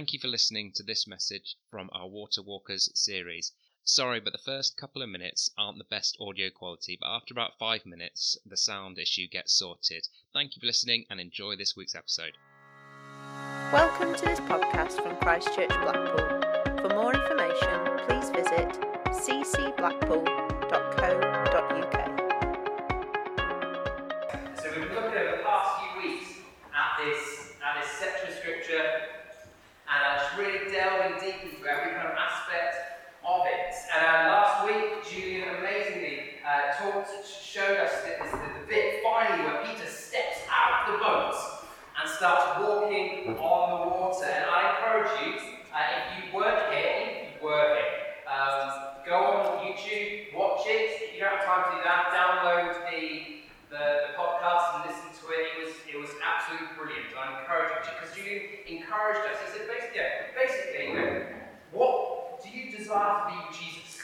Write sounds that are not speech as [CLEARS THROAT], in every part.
Thank you for listening to this message from our Water Walkers series. Sorry, but the first couple of minutes aren't the best audio quality, but after about five minutes, the sound issue gets sorted. Thank you for listening and enjoy this week's episode. Welcome to this podcast from Christ Church Blackpool. For more information, please visit ccblackpool.co.uk. and starts walking on the water. And I encourage you, uh, if you weren't here, if you were here, um, go on YouTube, watch it. If you don't have time to do that, download the the, the podcast and listen to it. It was it was absolutely brilliant. I encourage you because you encouraged us. He said basically, yeah, basically, you know, what do you desire to be with Jesus?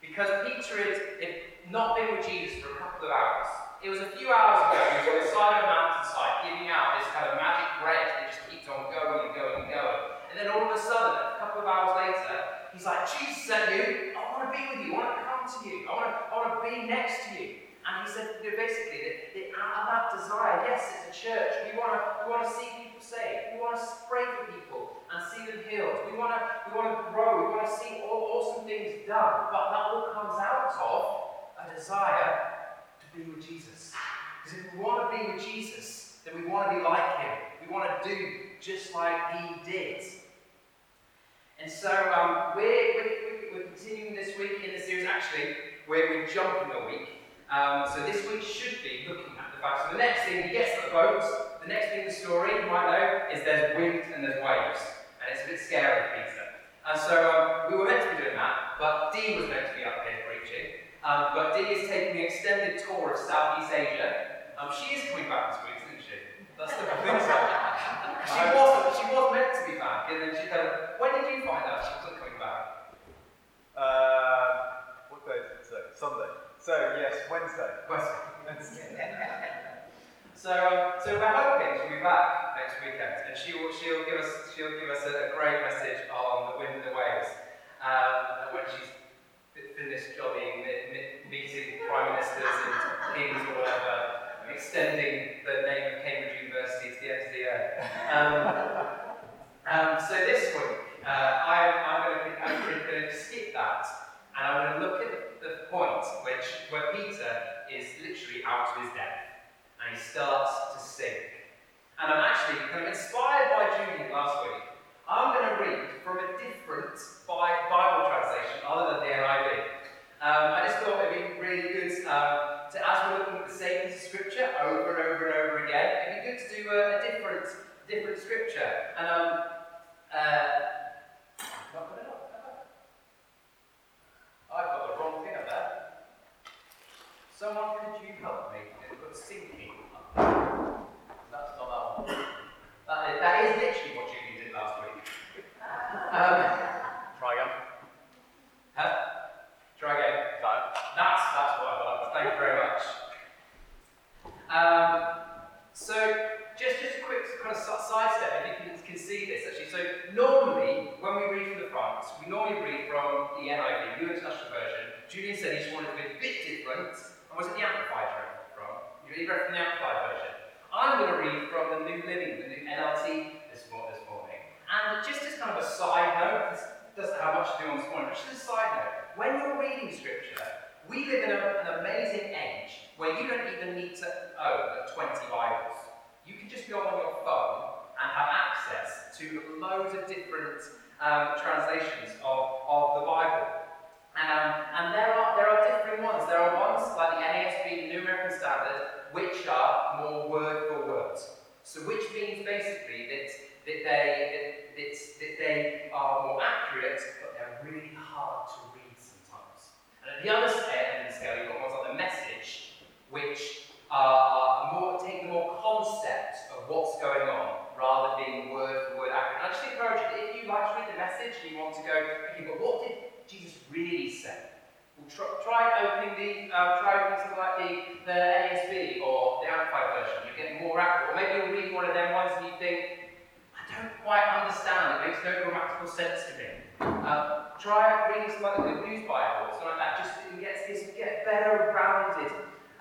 Because Peter had not been with Jesus for a couple of hours. It was a few hours ago, he was on the side of a mountainside giving out this kind of magic bread that just keeps on going and going and going. And then all of a sudden, a couple of hours later, he's like, Jesus sent you, I want to be with you, I want to come to you, I want to, I want to be next to you. And he said you know, basically that, that out of desire, yes, it's a church. We want to we want to see people saved. We want to pray for people and see them healed. We want to we want to grow. We want to see all awesome things done. But that all comes out of a desire to be with Jesus. Because if we want to be with Jesus, then we want to be like him. We want to do just like he did. And so um, we're, we're, we're continuing this week in the series. Actually, we're, we're jumping a week. Um, so this week should be looking at. So the next thing he gets to the boat, the next thing in the story you might know is there's wind and there's waves, and it's a bit scary for Peter. And so um, we were meant to be doing that, but Dee was meant to be up here preaching. Um, but Dee is taking an extended tour of Southeast Asia. Um, she is coming back this week, isn't she? That's the thing. [LAUGHS] she was she was meant to be back, and then she kind of. When did you find out she wasn't coming back? Uh, what day is it today? Sunday. So yes, Wednesday. Wednesday. so, um, so we're hoping she'll be back next weekend, and she will, she'll give us she'll give us a, a great message on the wind and the waves. Um, when she's finished mi- meeting prime ministers and kings or whatever, extending the name of Cambridge University to the end of the earth. Um, um, so this week, uh, I, I'm going to I'm going to skip that, and I'm going to look at the point where Peter is literally out to his death and he starts to sink. And I'm actually kind of inspired by Julian last week. I'm going to read from a different Bible translation other than the NIV. Um, I just thought it'd be really good um, to, as we're looking at the same scripture over and over and over again, it'd be good to do a, a different, different scripture. And um, uh, not got it up, have I? I've got the wrong thing up there. Someone, could you help me? It's got sinking. That's not that one. That is, that is literally what Julie did last week. Um, Try again. huh? Try again. Is that it? That's that's what I like. Thank you very much. Um, so just just a quick kind of si- side step, if you can, can see this actually. So normally when we read from the front, we normally read from the NIV, New International Version. Julian said he just wanted to be a bit different. And was it the Amplified from? You read from the Amplified version. I'm going to read from the New Living, the new NLT this, this morning. And just as kind of a side note, this doesn't have much to do on this morning, but just as a side note, when you're reading scripture, we live in a, an amazing age where you don't even need to own 20 Bibles. You can just go on your phone and have access to loads of different um, translations of, of the Bible. Um, and there are, there are different ones. There are ones like the NASB, the New American Standard, which are more word for word. So which means basically that, that, they, that, that, that they are more accurate, but they're really hard to read sometimes. And at the other end of the scale, you've got ones like the message, which are more concept of what's going on rather than being word for word accurate. And I just encourage you that if you like to read the message and you want to go, okay, but what did Jesus really say? Well, try, try opening the, uh, try opening something like the, the NASB or the Amplified version. You get more accurate. Or maybe you'll read one of them ones and you think, I don't quite understand, it makes no grammatical sense to me. Uh, try reading some other Good News Bible, or something like that, just to get, get, get better rounded,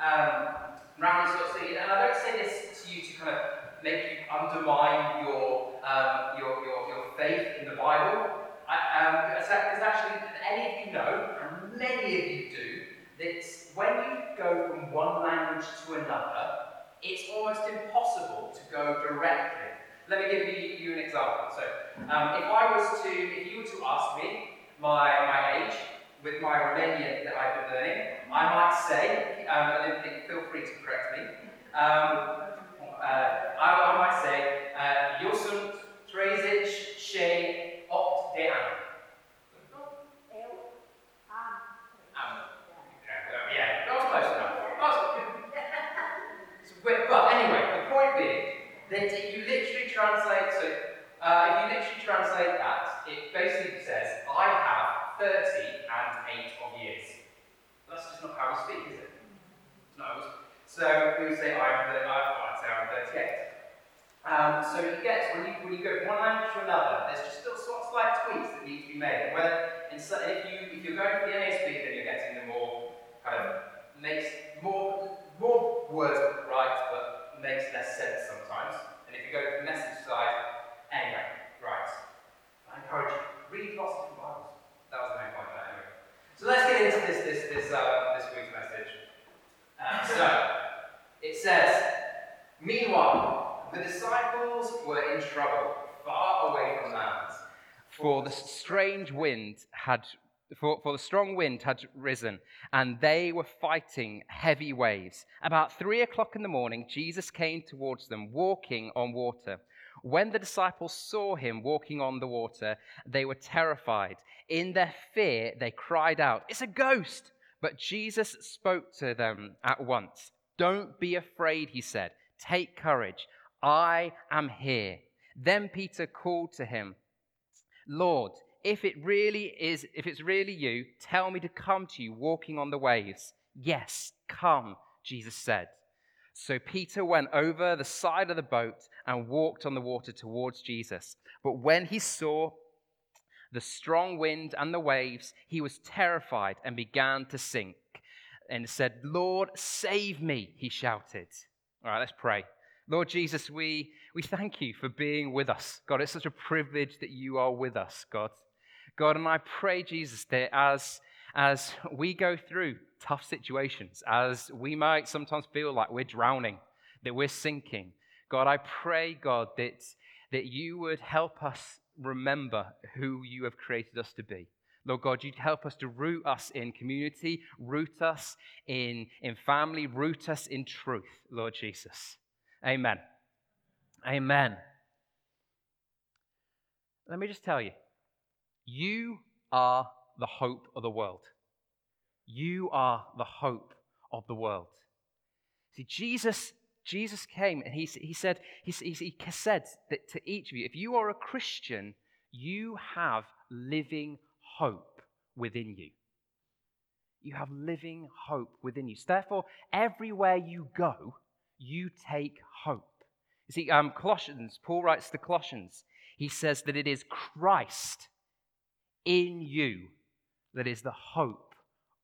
um, rounded sort of thing. And I don't say this to you to kind of make you undermine your, um, your, your, your faith in the Bible. Because um, actually, any of you know, many of you do, that when you go from one language to another, it's almost impossible to go directly. Let me give you, you an example. So, um, if I was to, if you were to ask me my, my age with my Romanian that I've been learning, I might say, um, then feel free to correct me, um, uh, I, I, might say, uh, eu sunt 38 de ani. Yeah, that was close enough. But anyway, the point being that if you literally translate, so uh, if you literally translate that, it basically says, I have 30 and 8 of years. That's just not how we speak, is it? No. So we would say, I'm, the, I'd say I'm 38. Um, so you get, when you, when you go from one language to another, there's just little sort of slight tweaks that need to be made. Whether if, you, if you're going for the NASB, then you're getting the more kind of makes more, more words right, but makes less sense sometimes. And if you go to the message side, anyway, right. I encourage you, read lots of different Bibles. That was the main point of that anyway. So let's get into this this this uh, this week's message. Um, so it says, meanwhile, the disciples were in trouble, far away from land. For the strange wind had for, for the strong wind had risen, and they were fighting heavy waves. About three o'clock in the morning, Jesus came towards them, walking on water. When the disciples saw him walking on the water, they were terrified. In their fear, they cried out, It's a ghost! But Jesus spoke to them at once. Don't be afraid, he said. Take courage. I am here. Then Peter called to him, Lord, if it really is, if it's really you, tell me to come to you walking on the waves. Yes, come, Jesus said. So Peter went over the side of the boat and walked on the water towards Jesus. But when he saw the strong wind and the waves, he was terrified and began to sink and said, Lord, save me, he shouted. All right, let's pray. Lord Jesus, we, we thank you for being with us. God, it's such a privilege that you are with us, God. God, and I pray, Jesus, that as, as we go through tough situations, as we might sometimes feel like we're drowning, that we're sinking, God, I pray, God, that, that you would help us remember who you have created us to be. Lord God, you'd help us to root us in community, root us in, in family, root us in truth, Lord Jesus. Amen. Amen. Let me just tell you you are the hope of the world. You are the hope of the world. See, Jesus, Jesus came and he, he said, he, he said that to each of you, if you are a Christian, you have living hope within you. You have living hope within you. So therefore, everywhere you go, you take hope. You see, um, Colossians, Paul writes to Colossians, he says that it is Christ in you that is the hope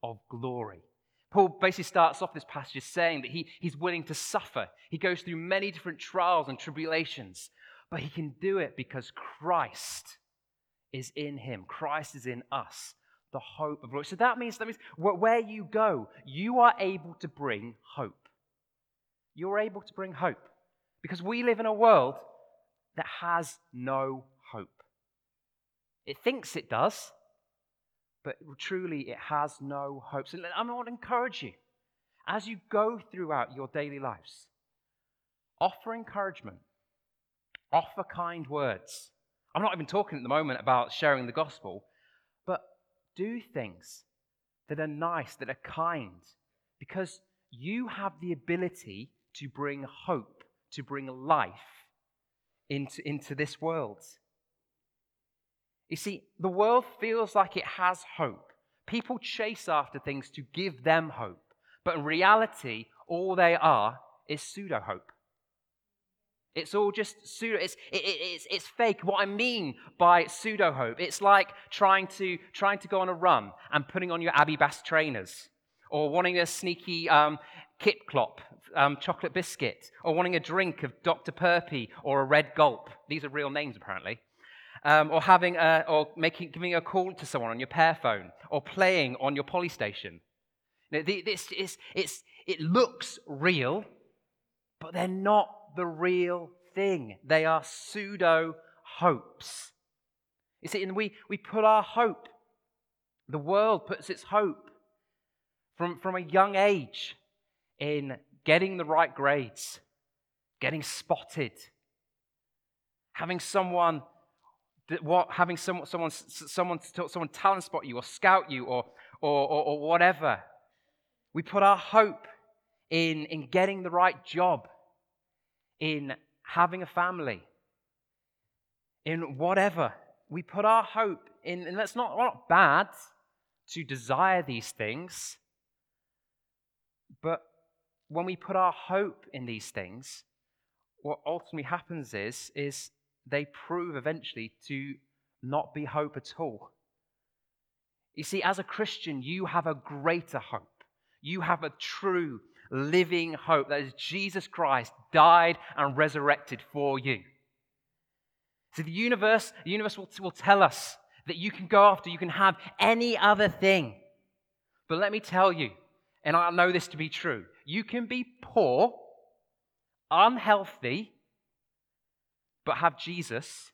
of glory. Paul basically starts off this passage saying that he, he's willing to suffer. He goes through many different trials and tribulations, but he can do it because Christ is in him. Christ is in us, the hope of glory. So that means, that means where you go, you are able to bring hope. You're able to bring hope because we live in a world that has no hope. It thinks it does, but truly it has no hope. So I want to encourage you as you go throughout your daily lives, offer encouragement, offer kind words. I'm not even talking at the moment about sharing the gospel, but do things that are nice, that are kind, because you have the ability to bring hope, to bring life into, into this world. You see, the world feels like it has hope. People chase after things to give them hope. But in reality, all they are is pseudo hope. It's all just pseudo. It's, it, it, it's, it's fake. What I mean by pseudo hope, it's like trying to, trying to go on a run and putting on your Abbey Bass trainers, or wanting a sneaky um, Kit Clop um, chocolate biscuit, or wanting a drink of Dr. Purpy or a Red Gulp. These are real names, apparently. Um, or having a, or making, giving a call to someone on your pair phone, or playing on your polystation. Now, this is, it's, it looks real, but they're not the real thing. They are pseudo hopes. You see, and we, we put our hope, the world puts its hope from, from a young age in getting the right grades, getting spotted, having someone what having someone someone someone someone talent spot you or scout you or or, or, or whatever we put our hope in in getting the right job in having a family in whatever we put our hope in and that's not, not bad to desire these things but when we put our hope in these things, what ultimately happens is, is they prove eventually to not be hope at all. You see, as a Christian, you have a greater hope. You have a true living hope that is Jesus Christ died and resurrected for you. So the universe, the universe will, will tell us that you can go after, you can have any other thing. But let me tell you, and I know this to be true, you can be poor, unhealthy, but have Jesus,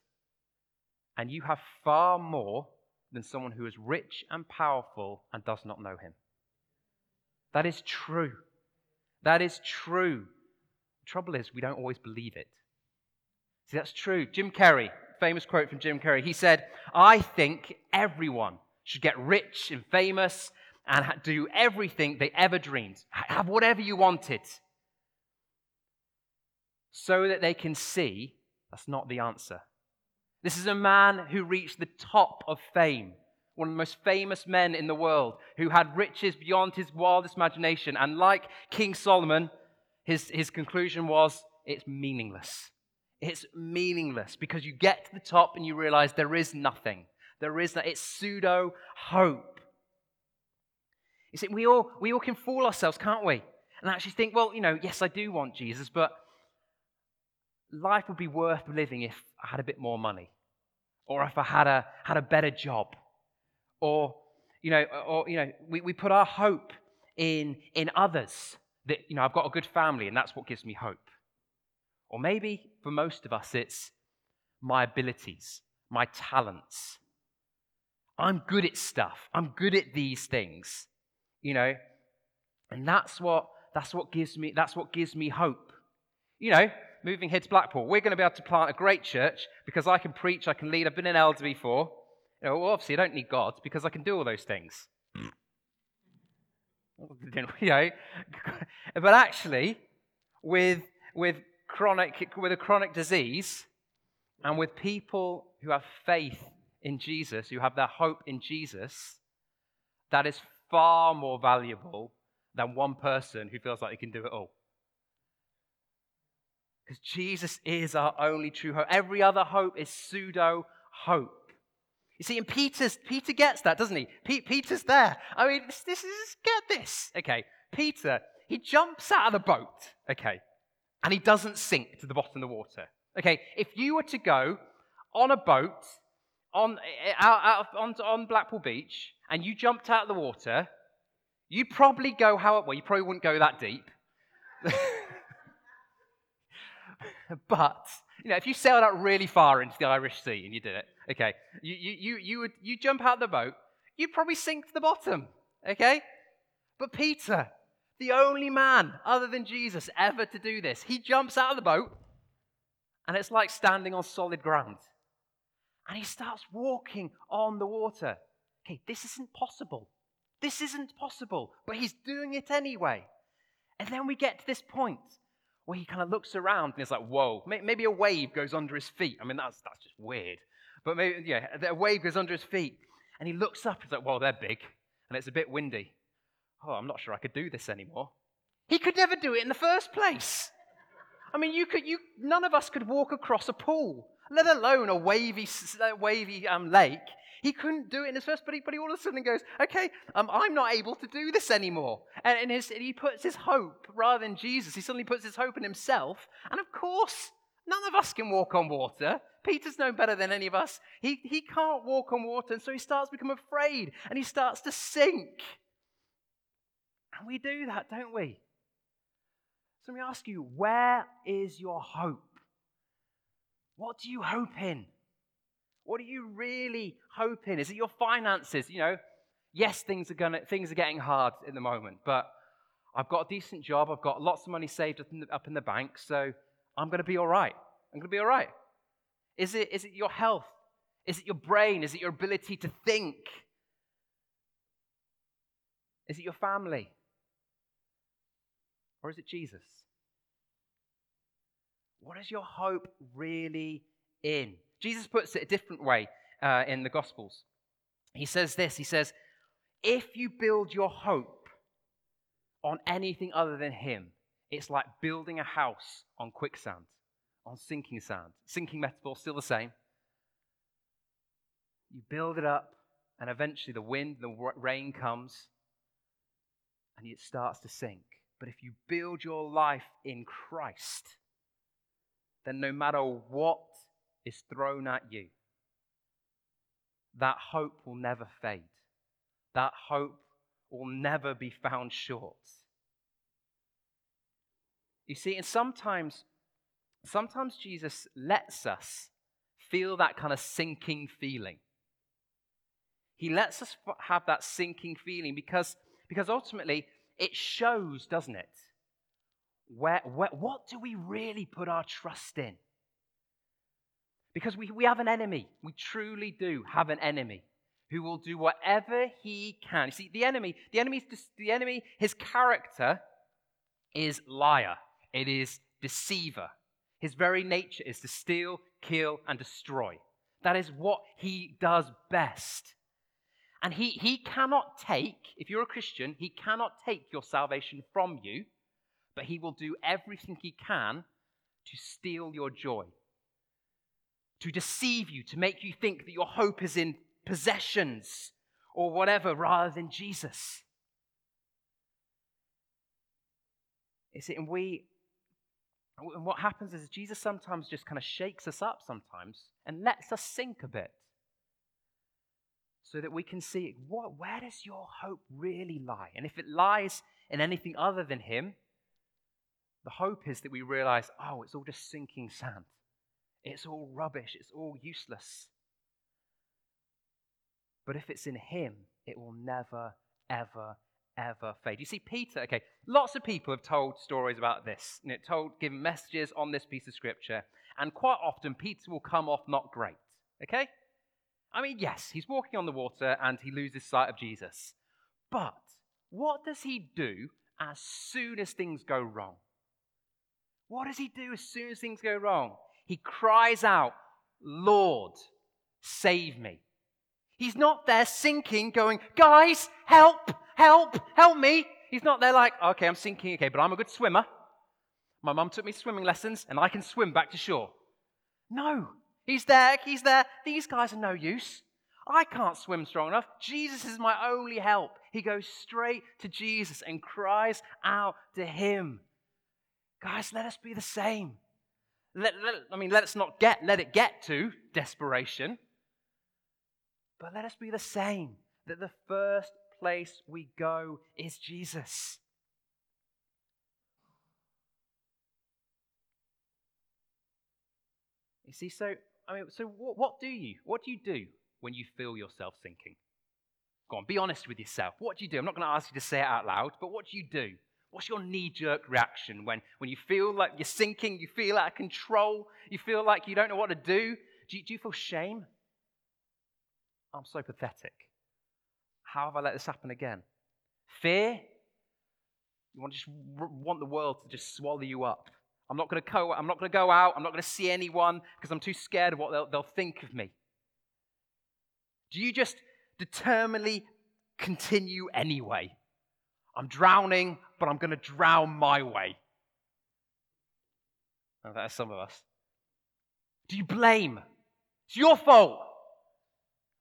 and you have far more than someone who is rich and powerful and does not know him. That is true. That is true. The trouble is, we don't always believe it. See, that's true. Jim Carrey, famous quote from Jim Carrey, he said, I think everyone should get rich and famous and do everything they ever dreamed. Have whatever you wanted. So that they can see that's not the answer. This is a man who reached the top of fame, one of the most famous men in the world, who had riches beyond his wildest imagination. And like King Solomon, his, his conclusion was it's meaningless. It's meaningless because you get to the top and you realize there is nothing. There is that. It's pseudo hope. You see, we all, we all can fool ourselves, can't we? And actually think, well, you know, yes, I do want Jesus, but life would be worth living if I had a bit more money, or if I had a, had a better job, or, you know, or, you know we, we put our hope in, in others. That, you know, I've got a good family, and that's what gives me hope. Or maybe for most of us, it's my abilities, my talents. I'm good at stuff. I'm good at these things you know. And that's what that's what gives me that's what gives me hope. You know, moving here to Blackpool, we're going to be able to plant a great church because I can preach, I can lead. I've been in elder before. You know, well, obviously, I don't need God because I can do all those things. [LAUGHS] you know, [LAUGHS] but actually, with with chronic with a chronic disease, and with people who have faith in Jesus, who have their hope in Jesus, that is far more valuable than one person who feels like he can do it all. Because Jesus is our only true hope. Every other hope is pseudo hope. You see, and Peter's, Peter gets that, doesn't he? P- Peter's there. I mean, this, this is, get this. Okay, Peter, he jumps out of the boat, okay, and he doesn't sink to the bottom of the water. Okay, if you were to go on a boat on, eh, out, out on, on Blackpool Beach and you jumped out of the water, you'd probably go how, well, you probably wouldn't go that deep. [LAUGHS] but, you know, if you sailed out really far into the Irish Sea and you did it, okay, you, you, you, you would you jump out of the boat, you'd probably sink to the bottom, okay? But Peter, the only man other than Jesus ever to do this, he jumps out of the boat and it's like standing on solid ground and he starts walking on the water. Okay, this isn't possible. This isn't possible, but he's doing it anyway. And then we get to this point where he kind of looks around and he's like, whoa, maybe a wave goes under his feet. I mean, that's, that's just weird. But maybe, yeah, a wave goes under his feet. And he looks up, he's like, well, they're big, and it's a bit windy. Oh, I'm not sure I could do this anymore. He could never do it in the first place. I mean, you could, you, none of us could walk across a pool, let alone a wavy, wavy um, lake. He couldn't do it in his first, but he, but he all of a sudden goes, okay, um, I'm not able to do this anymore. And, and, his, and he puts his hope, rather than Jesus, he suddenly puts his hope in himself. And of course, none of us can walk on water. Peter's no better than any of us. He, he can't walk on water, and so he starts to become afraid, and he starts to sink. And we do that, don't we? So let me ask you, where is your hope? What do you hope in? What are you really hoping? Is it your finances? You know, yes, things are gonna things are getting hard in the moment, but I've got a decent job. I've got lots of money saved up in the, up in the bank, so I'm going to be all right. I'm going to be all right. Is it, is it your health? Is it your brain? Is it your ability to think? Is it your family? Or is it Jesus? What is your hope really in? Jesus puts it a different way uh, in the Gospels. He says this He says, If you build your hope on anything other than Him, it's like building a house on quicksand, on sinking sand. Sinking metaphor, still the same. You build it up, and eventually the wind, the rain comes, and it starts to sink. But if you build your life in Christ, then no matter what is thrown at you, that hope will never fade. That hope will never be found short. You see, and sometimes, sometimes Jesus lets us feel that kind of sinking feeling. He lets us have that sinking feeling because, because ultimately it shows, doesn't it? Where, where, what do we really put our trust in? Because we, we have an enemy. We truly do have an enemy who will do whatever he can. You see, the enemy, the enemy, the enemy, his character is liar. It is deceiver. His very nature is to steal, kill, and destroy. That is what he does best. And he, he cannot take, if you're a Christian, he cannot take your salvation from you, but he will do everything he can to steal your joy, to deceive you, to make you think that your hope is in possessions or whatever rather than Jesus. Is it, and we, and what happens is Jesus sometimes just kind of shakes us up sometimes and lets us sink a bit so that we can see what, where does your hope really lie? And if it lies in anything other than Him, the hope is that we realize, oh, it's all just sinking sand. It's all rubbish. It's all useless. But if it's in Him, it will never, ever, ever fade. You see, Peter, okay, lots of people have told stories about this, and it told, given messages on this piece of scripture, and quite often Peter will come off not great, okay? I mean, yes, he's walking on the water and he loses sight of Jesus. But what does he do as soon as things go wrong? What does he do as soon as things go wrong? He cries out, Lord, save me. He's not there sinking, going, guys, help, help, help me. He's not there like, okay, I'm sinking, okay, but I'm a good swimmer. My mum took me swimming lessons and I can swim back to shore. No, He's there, he's there. These guys are no use. I can't swim strong enough. Jesus is my only help. He goes straight to Jesus and cries out to him. Guys, let us be the same. Let, let, I mean, let us not get, let it get to desperation, but let us be the same. That the first place we go is Jesus. You see, so I mean, so what, what do you? What do you do when you feel yourself sinking? Go on, be honest with yourself. What do you do? I'm not going to ask you to say it out loud, but what do you do? What's your knee jerk reaction when, when you feel like you're sinking, you feel out of control, you feel like you don't know what to do? Do you, do you feel shame? I'm so pathetic. How have I let this happen again? Fear? You want to just want the world to just swallow you up. I'm not going to go, I'm not going to go out. I'm not going to see anyone because I'm too scared of what they'll, they'll think of me. Do you just determinedly continue anyway? I'm drowning, but I'm going to drown my way. And that is some of us. Do you blame? It's your fault.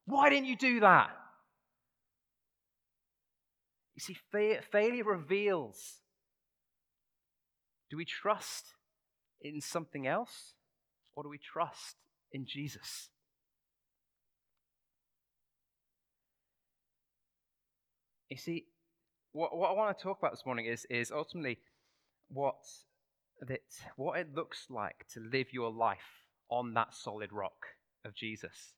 Why didn't you do that? You see, fa- failure reveals do we trust in something else or do we trust in Jesus? You see, what, what I want to talk about this morning is, is ultimately what, that, what it looks like to live your life on that solid rock of Jesus.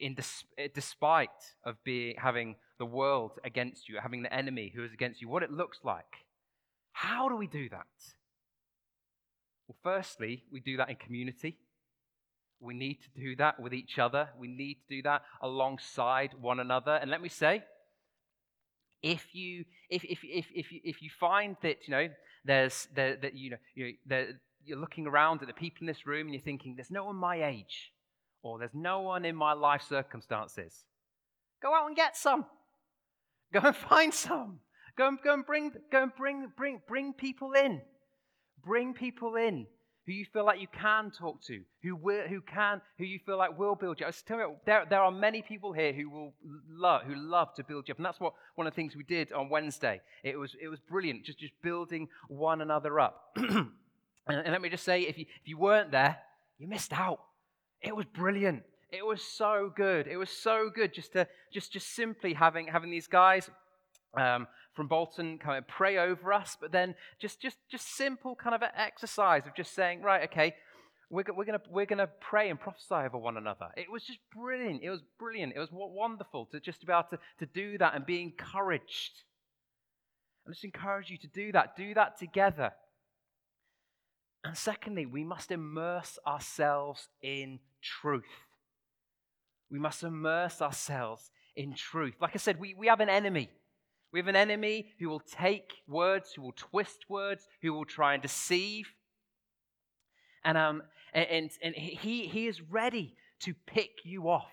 In des- eh, despite of being having the world against you, having the enemy who is against you, what it looks like. How do we do that? Well, firstly, we do that in community. We need to do that with each other. We need to do that alongside one another. And let me say, if you if if if if you, if you find that you know there's there, that you know you know, you're looking around at the people in this room and you're thinking there's no one my age or there's no one in my life circumstances, go out and get some. Go and [LAUGHS] find some. Go and, go and bring go and bring bring bring people in. Bring people in who you feel like you can talk to, who will, who can, who you feel like will build you. I telling you, there, there are many people here who will love, who love to build you up, and that's what one of the things we did on Wednesday. It was, it was brilliant, just, just building one another up. [CLEARS THROAT] and, and let me just say, if you, if you weren't there, you missed out. It was brilliant. It was so good. It was so good just to just just simply having having these guys um, from Bolton kind of pray over us, but then just just just simple kind of an exercise of just saying, right, okay, we're, we're gonna we're gonna pray and prophesy over one another. It was just brilliant. It was brilliant. It was wonderful to just be able to, to do that and be encouraged. I just encourage you to do that. Do that together. And secondly, we must immerse ourselves in truth. We must immerse ourselves in truth. Like I said, we, we have an enemy. We have an enemy who will take words, who will twist words, who will try and deceive. And, um, and, and he, he is ready to pick you off.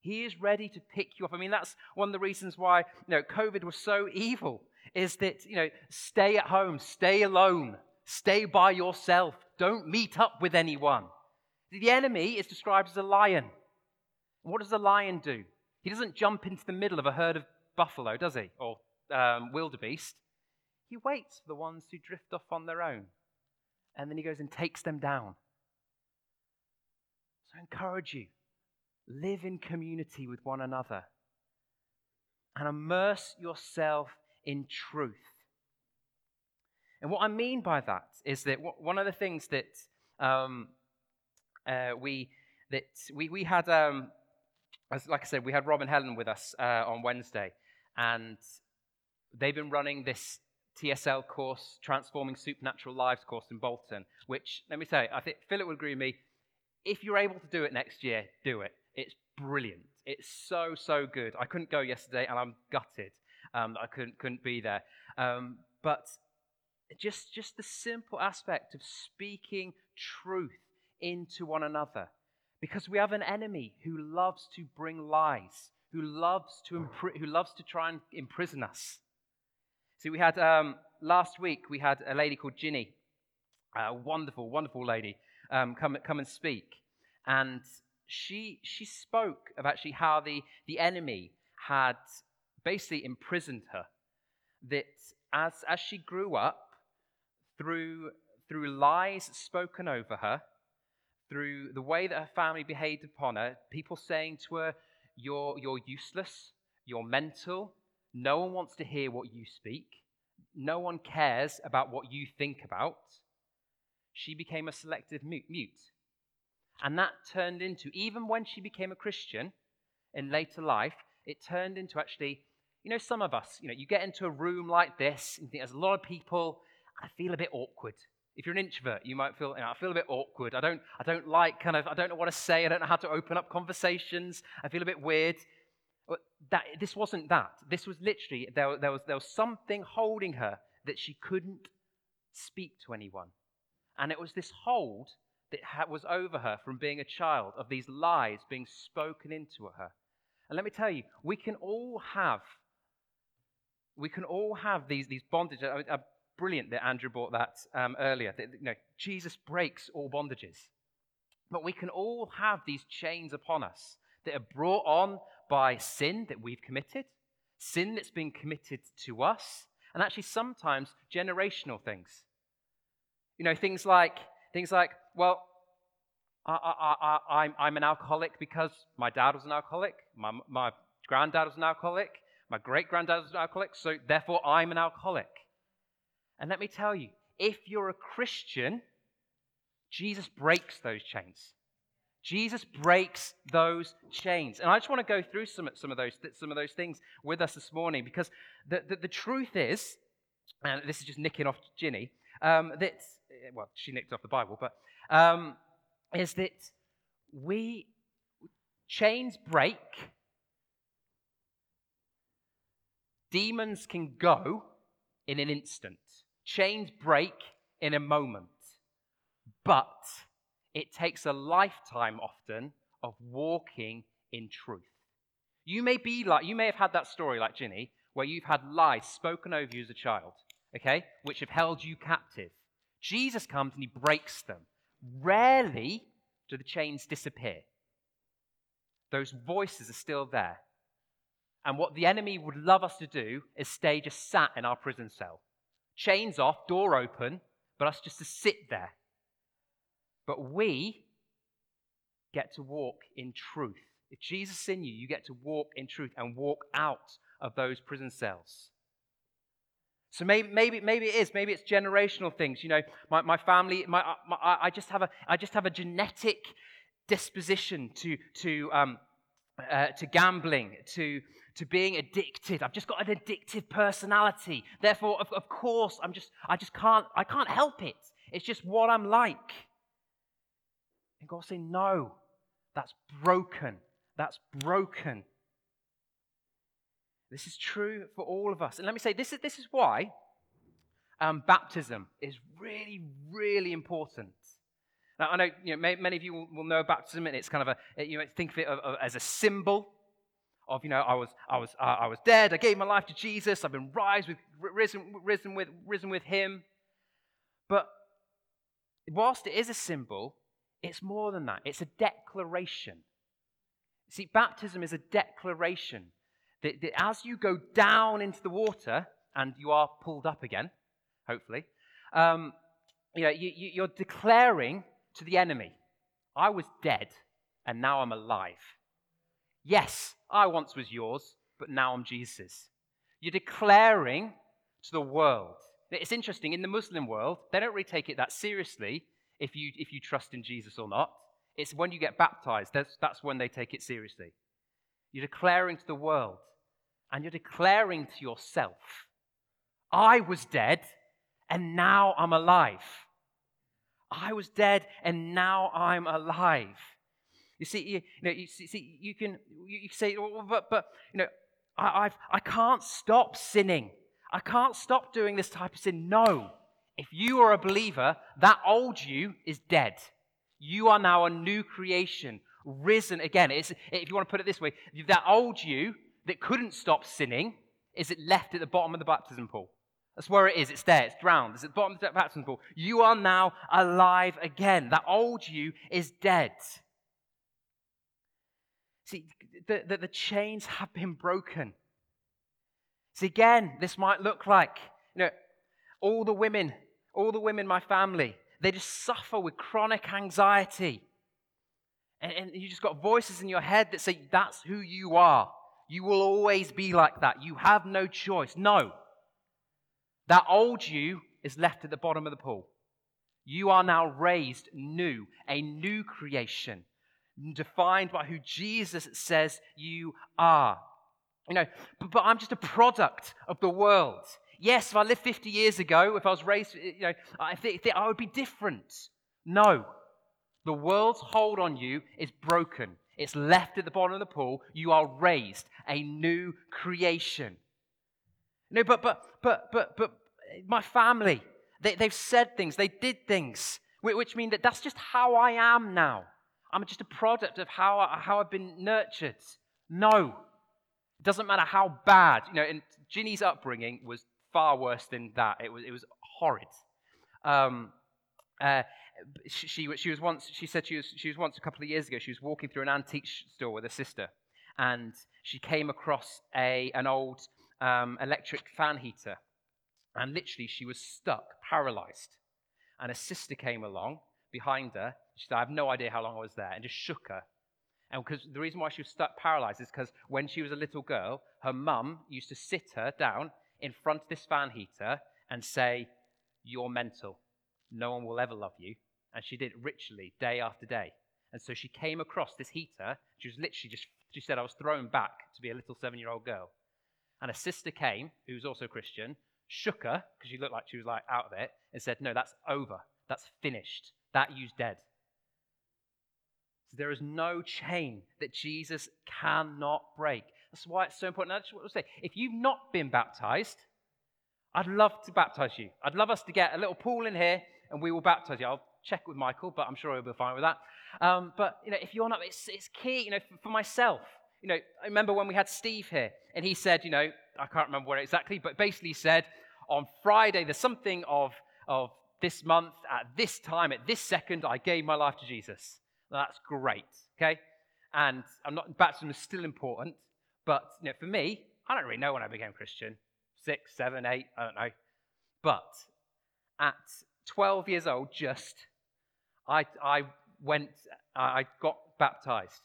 He is ready to pick you off. I mean, that's one of the reasons why you know, COVID was so evil, is that, you know, stay at home, stay alone, stay by yourself, don't meet up with anyone. The enemy is described as a lion. what does a lion do? He doesn't jump into the middle of a herd of buffalo, does he? Or um, wildebeest. He waits for the ones who drift off on their own. And then he goes and takes them down. So I encourage you live in community with one another and immerse yourself in truth. And what I mean by that is that one of the things that um, uh, we that we, we had, um, as, like I said, we had Rob and Helen with us uh, on Wednesday, and they've been running this TSL course, Transforming Supernatural Lives course in Bolton, which, let me say, I think Philip would agree with me. If you're able to do it next year, do it. It's brilliant. It's so, so good. I couldn't go yesterday, and I'm gutted um, I couldn't, couldn't be there. Um, but just, just the simple aspect of speaking truth into one another. Because we have an enemy who loves to bring lies, who loves to, impri- who loves to try and imprison us. See, we had um, last week, we had a lady called Ginny, a wonderful, wonderful lady, um, come, come and speak. And she, she spoke of actually how the, the enemy had basically imprisoned her. That as, as she grew up, through, through lies spoken over her, through the way that her family behaved upon her, people saying to her, you're, you're useless, you're mental, no one wants to hear what you speak, no one cares about what you think about. She became a selective mute. And that turned into, even when she became a Christian in later life, it turned into actually, you know, some of us, you know, you get into a room like this and think there's a lot of people, I feel a bit awkward. If you're an introvert, you might feel, you know, I feel a bit awkward. I don't, I don't like kind of, I don't know what to say. I don't know how to open up conversations. I feel a bit weird. But that, this wasn't that. This was literally, there, there, was, there was something holding her that she couldn't speak to anyone. And it was this hold that was over her from being a child, of these lies being spoken into her. And let me tell you, we can all have, we can all have these, these bondage. I, I, brilliant that Andrew brought that um, earlier. That, you know, Jesus breaks all bondages. But we can all have these chains upon us that are brought on by sin that we've committed, sin that's been committed to us, and actually sometimes generational things. You know, things like things like, well, I, I'm, I'm an alcoholic because my dad was an alcoholic, my, my granddad was an alcoholic, my great granddad was an alcoholic, so therefore I'm an alcoholic. And let me tell you, if you're a Christian, Jesus breaks those chains. Jesus breaks those chains. And I just want to go through some, some, of, those, some of those things with us this morning because the, the, the truth is, and this is just nicking off Ginny, um, that, well, she nicked off the Bible, but um, is that we, chains break, demons can go in an instant, chains break in a moment, but it takes a lifetime often of walking in truth. You may be like, you may have had that story like Ginny, where you've had lies spoken over you as a child, okay, which have held you captive. Jesus comes and he breaks them. Rarely do the chains disappear. Those voices are still there. And what the enemy would love us to do is stay just sat in our prison cell. Chains off, door open, but us just to sit there but we get to walk in truth. If Jesus is in you, you get to walk in truth and walk out of those prison cells. So maybe, maybe, maybe it is. Maybe it's generational things. You know, my, my family, my, my, I, just have a, I just have a genetic disposition to, to, um, uh, to gambling, to, to being addicted. I've just got an addictive personality. Therefore, of, of course, I'm just, I just can't, I can't help it. It's just what I'm like. And God saying, No, that's broken. That's broken. This is true for all of us. And let me say, this is, this is why um, baptism is really, really important. Now, I know, you know many of you will, will, know baptism, and it's kind of a, you know, think of it as a symbol of, you know, I was, I was, uh, I was dead, I gave my life to Jesus, I've been rise with, risen, risen, with, risen with him. But whilst it is a symbol, it's more than that, it's a declaration. See, baptism is a declaration that, that as you go down into the water and you are pulled up again, hopefully, um, you know, you, you're declaring to the enemy, I was dead and now I'm alive. Yes, I once was yours, but now I'm Jesus. You're declaring to the world. It's interesting, in the Muslim world, they don't really take it that seriously if you, if you trust in Jesus or not. It's when you get baptized, that's, that's when they take it seriously. You're declaring to the world and you're declaring to yourself, I was dead and now I'm alive. I was dead and now I'm alive. You see, you, you know, you see, you can you, you say, well, but, but, you know, I, I've, I can't stop sinning. I can't stop doing this type of sin. No. If you are a believer, that old you is dead. You are now a new creation, risen again. It's, if you want to put it this way, that old you that couldn't stop sinning is it left at the bottom of the baptism pool. That's where it is. It's there. It's drowned. It's at the bottom of the baptism pool. You are now alive again. That old you is dead. See, the, the, the chains have been broken. See, again, this might look like, you know, all the women all the women in my family, they just suffer with chronic anxiety. And, and you just got voices in your head that say, that's who you are. You will always be like that. You have no choice. No. That old you is left at the bottom of the pool. You are now raised new, a new creation, defined by who Jesus says you are. You know, but, but I'm just a product of the world. Yes, if I lived 50 years ago, if I was raised, you know, I think, I would be different. No. The world's hold on you is broken. It's left at the bottom of the pool. You are raised a new creation. No, but but but but but my family, they, they've said things, they did things, which mean that that's just how I am now. I'm just a product of how, how I've been nurtured. No. It doesn't matter how bad. You know, and Ginny's upbringing was far worse than that. It was, it was horrid. Um, uh, she, she, she was once, she said she was, she was once a couple of years ago, she was walking through an antique store with her sister, and she came across a, an old um, electric fan heater. And literally, she was stuck, paralyzed. And a sister came along behind her. She said, I have no idea how long I was there, and just shook her. And because the reason why she was stuck paralyzed is because when she was a little girl, her mum used to sit her down in front of this fan heater and say, You're mental. No one will ever love you. And she did it ritually day after day. And so she came across this heater. She was literally just, she said, I was thrown back to be a little seven year old girl. And a sister came, who was also Christian, shook her, because she looked like she was like out of it, and said, No, that's over. That's finished. That you's dead. So there is no chain that Jesus cannot break. That's why it's so important. I just want to say, if you've not been baptized, I'd love to baptize you. I'd love us to get a little pool in here and we will baptize you. I'll check with Michael, but I'm sure he'll be fine with that. Um, but, you know, if you're not, it's, it's key, you know, for, for myself. You know, I remember when we had Steve here and he said, you know, I can't remember what exactly, but basically said on Friday, there's something of, of this month, at this time, at this second, I gave my life to Jesus. That's great, okay? And I'm not, baptism is still important, but you know, for me, I don't really know when I became Christian. Six, seven, eight, I don't know. But at 12 years old, just, I, I went, I got baptized.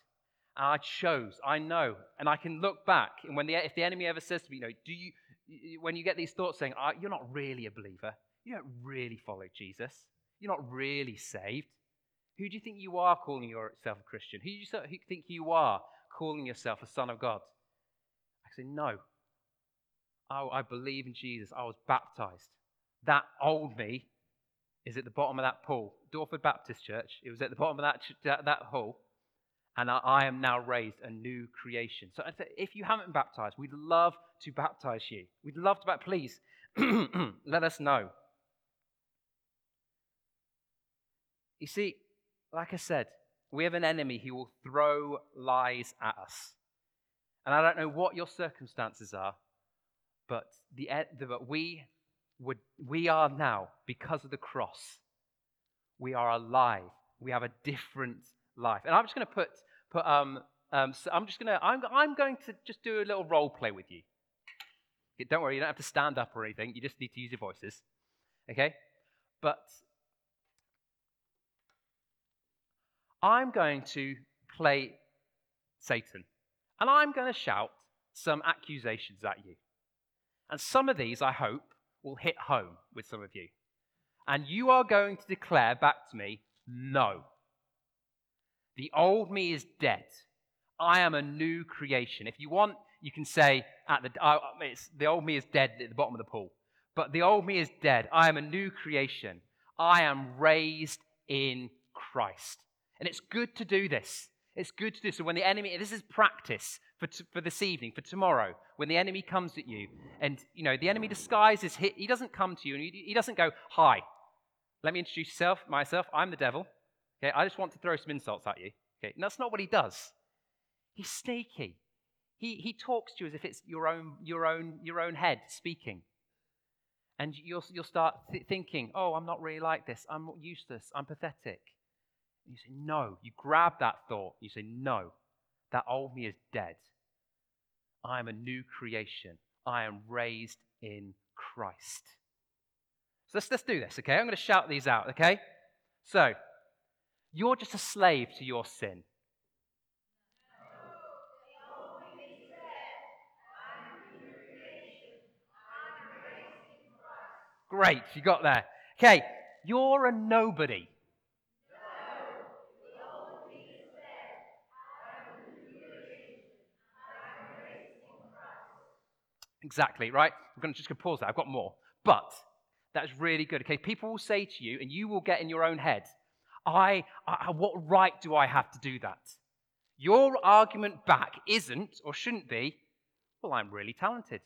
And I chose, I know. And I can look back, and when the, if the enemy ever says to me, you know, do you, when you get these thoughts saying, oh, you're not really a believer, you don't really follow Jesus, you're not really saved, who do you think you are calling yourself a Christian? Who do you think you are calling yourself a son of God? I say, no. Oh, I believe in Jesus. I was baptized. That old me is at the bottom of that pool. Dorford Baptist Church. It was at the bottom of that, that, that hole. And I, am now raised a new creation. So if you haven't been baptized, we'd love to baptize you. We'd love to baptize. Please [CLEARS THROAT] let us know. You see, like I said, we have an enemy who will throw lies at us. And I don't know what your circumstances are, but the, the we would, we are now, because of the cross, we are alive. We have a different life. And I'm just going to put, put um, um, so I'm just going to, I'm, I'm going to just do a little role play with you. Don't worry, you don't have to stand up or anything. You just need to use your voices. Okay? But I'm going to play Satan. And I'm going to shout some accusations at you. And some of these, I hope, will hit home with some of you. And you are going to declare back to me, no. The old me is dead. I am a new creation. If you want, you can say at the uh, the old me is dead at the bottom of the pool. But the old me is dead. I am a new creation. I am raised in Christ. And it's good to do this. It's good to do. So when the enemy, this is practice for, t- for this evening, for tomorrow, when the enemy comes at you, and you know the enemy disguises, he, he doesn't come to you, and he, he doesn't go, "Hi, let me introduce myself. I'm the devil. Okay, I just want to throw some insults at you. Okay, and that's not what he does. He's sneaky. He, he talks to you as if it's your own, your own, your own head speaking. And you'll, you'll start th- thinking, oh, I'm not really like this. I'm useless. I'm pathetic. You say, no. You grab that thought. You say, no. That old me is dead. I am a new creation. I am raised in Christ. So let's, let's do this, okay? I'm going to shout these out, okay? So, you're just a slave to your sin. Great, you got there. Okay, you're a nobody. Exactly, right? I'm going to just pause there. I've got more. But that's really good. Okay, people will say to you, and you will get in your own head, I, I what right do I have to do that? Your argument back isn't or shouldn't be, well, I'm really talented.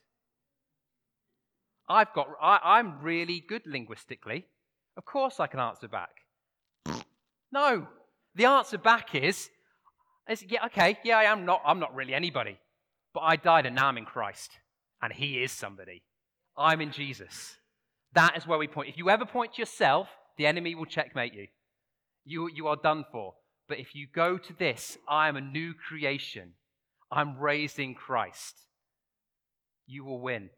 I've got, I, I'm really good linguistically. Of course I can answer back. [SNIFFS] No. The answer back is, is yeah, okay, yeah, I am not, I'm not really anybody. But I died and now I'm in Christ and he is somebody. I'm in Jesus. That is where we point. If you ever point to yourself, the enemy will checkmate you. You, you are done for. But if you go to this, I am a new creation, I'm raised in Christ, you will win.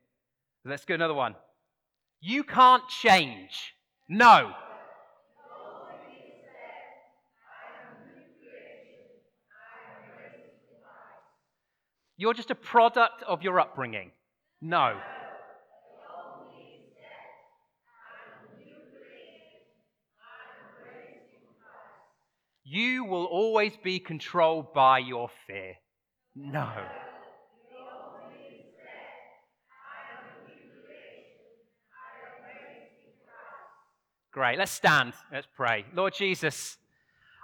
Let's go another one. You can't change. No. You're just a product of your upbringing. No. You will always be controlled by your fear. No. Great. Let's stand. Let's pray. Lord Jesus,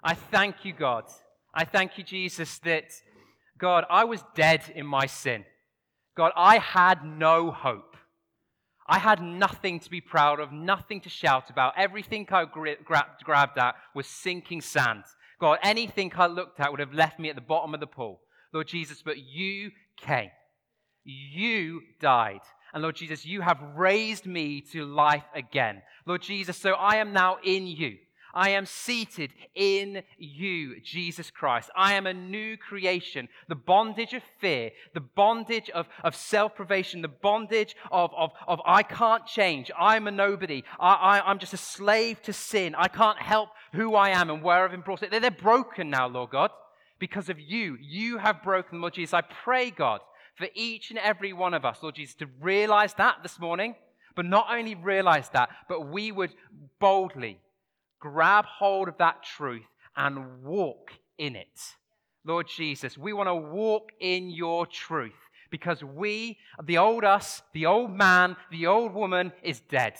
I thank you, God. I thank you, Jesus, that, God, I was dead in my sin. God, I had no hope. I had nothing to be proud of, nothing to shout about. Everything I grabbed, grabbed at was sinking sand. God, anything I looked at would have left me at the bottom of the pool. Lord Jesus, but you came. You died. And Lord Jesus, you have raised me to life again. Lord Jesus, so I am now in you. I am seated in you, Jesus Christ. I am a new creation. The bondage of fear, the bondage of, of self privation, the bondage of, of, of I can't change. I'm a nobody. I, I, I'm just a slave to sin. I can't help who I am and where I've been brought. They're, they're broken now, Lord God, because of you. You have broken, them, Lord Jesus. I pray, God, for each and every one of us, Lord Jesus, to realize that this morning, but not only realize that, but we would boldly grab hold of that truth and walk in it. Lord Jesus, we want to walk in your truth because we, the old us, the old man, the old woman is dead.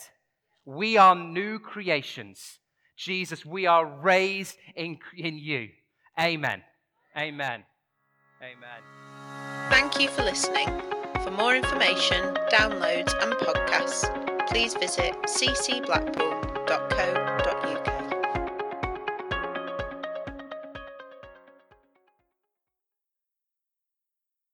We are new creations. Jesus, we are raised in, in you. Amen. Amen. Amen. Thank you for listening. For more information, downloads, and podcasts, please visit ccblackpool.co.uk.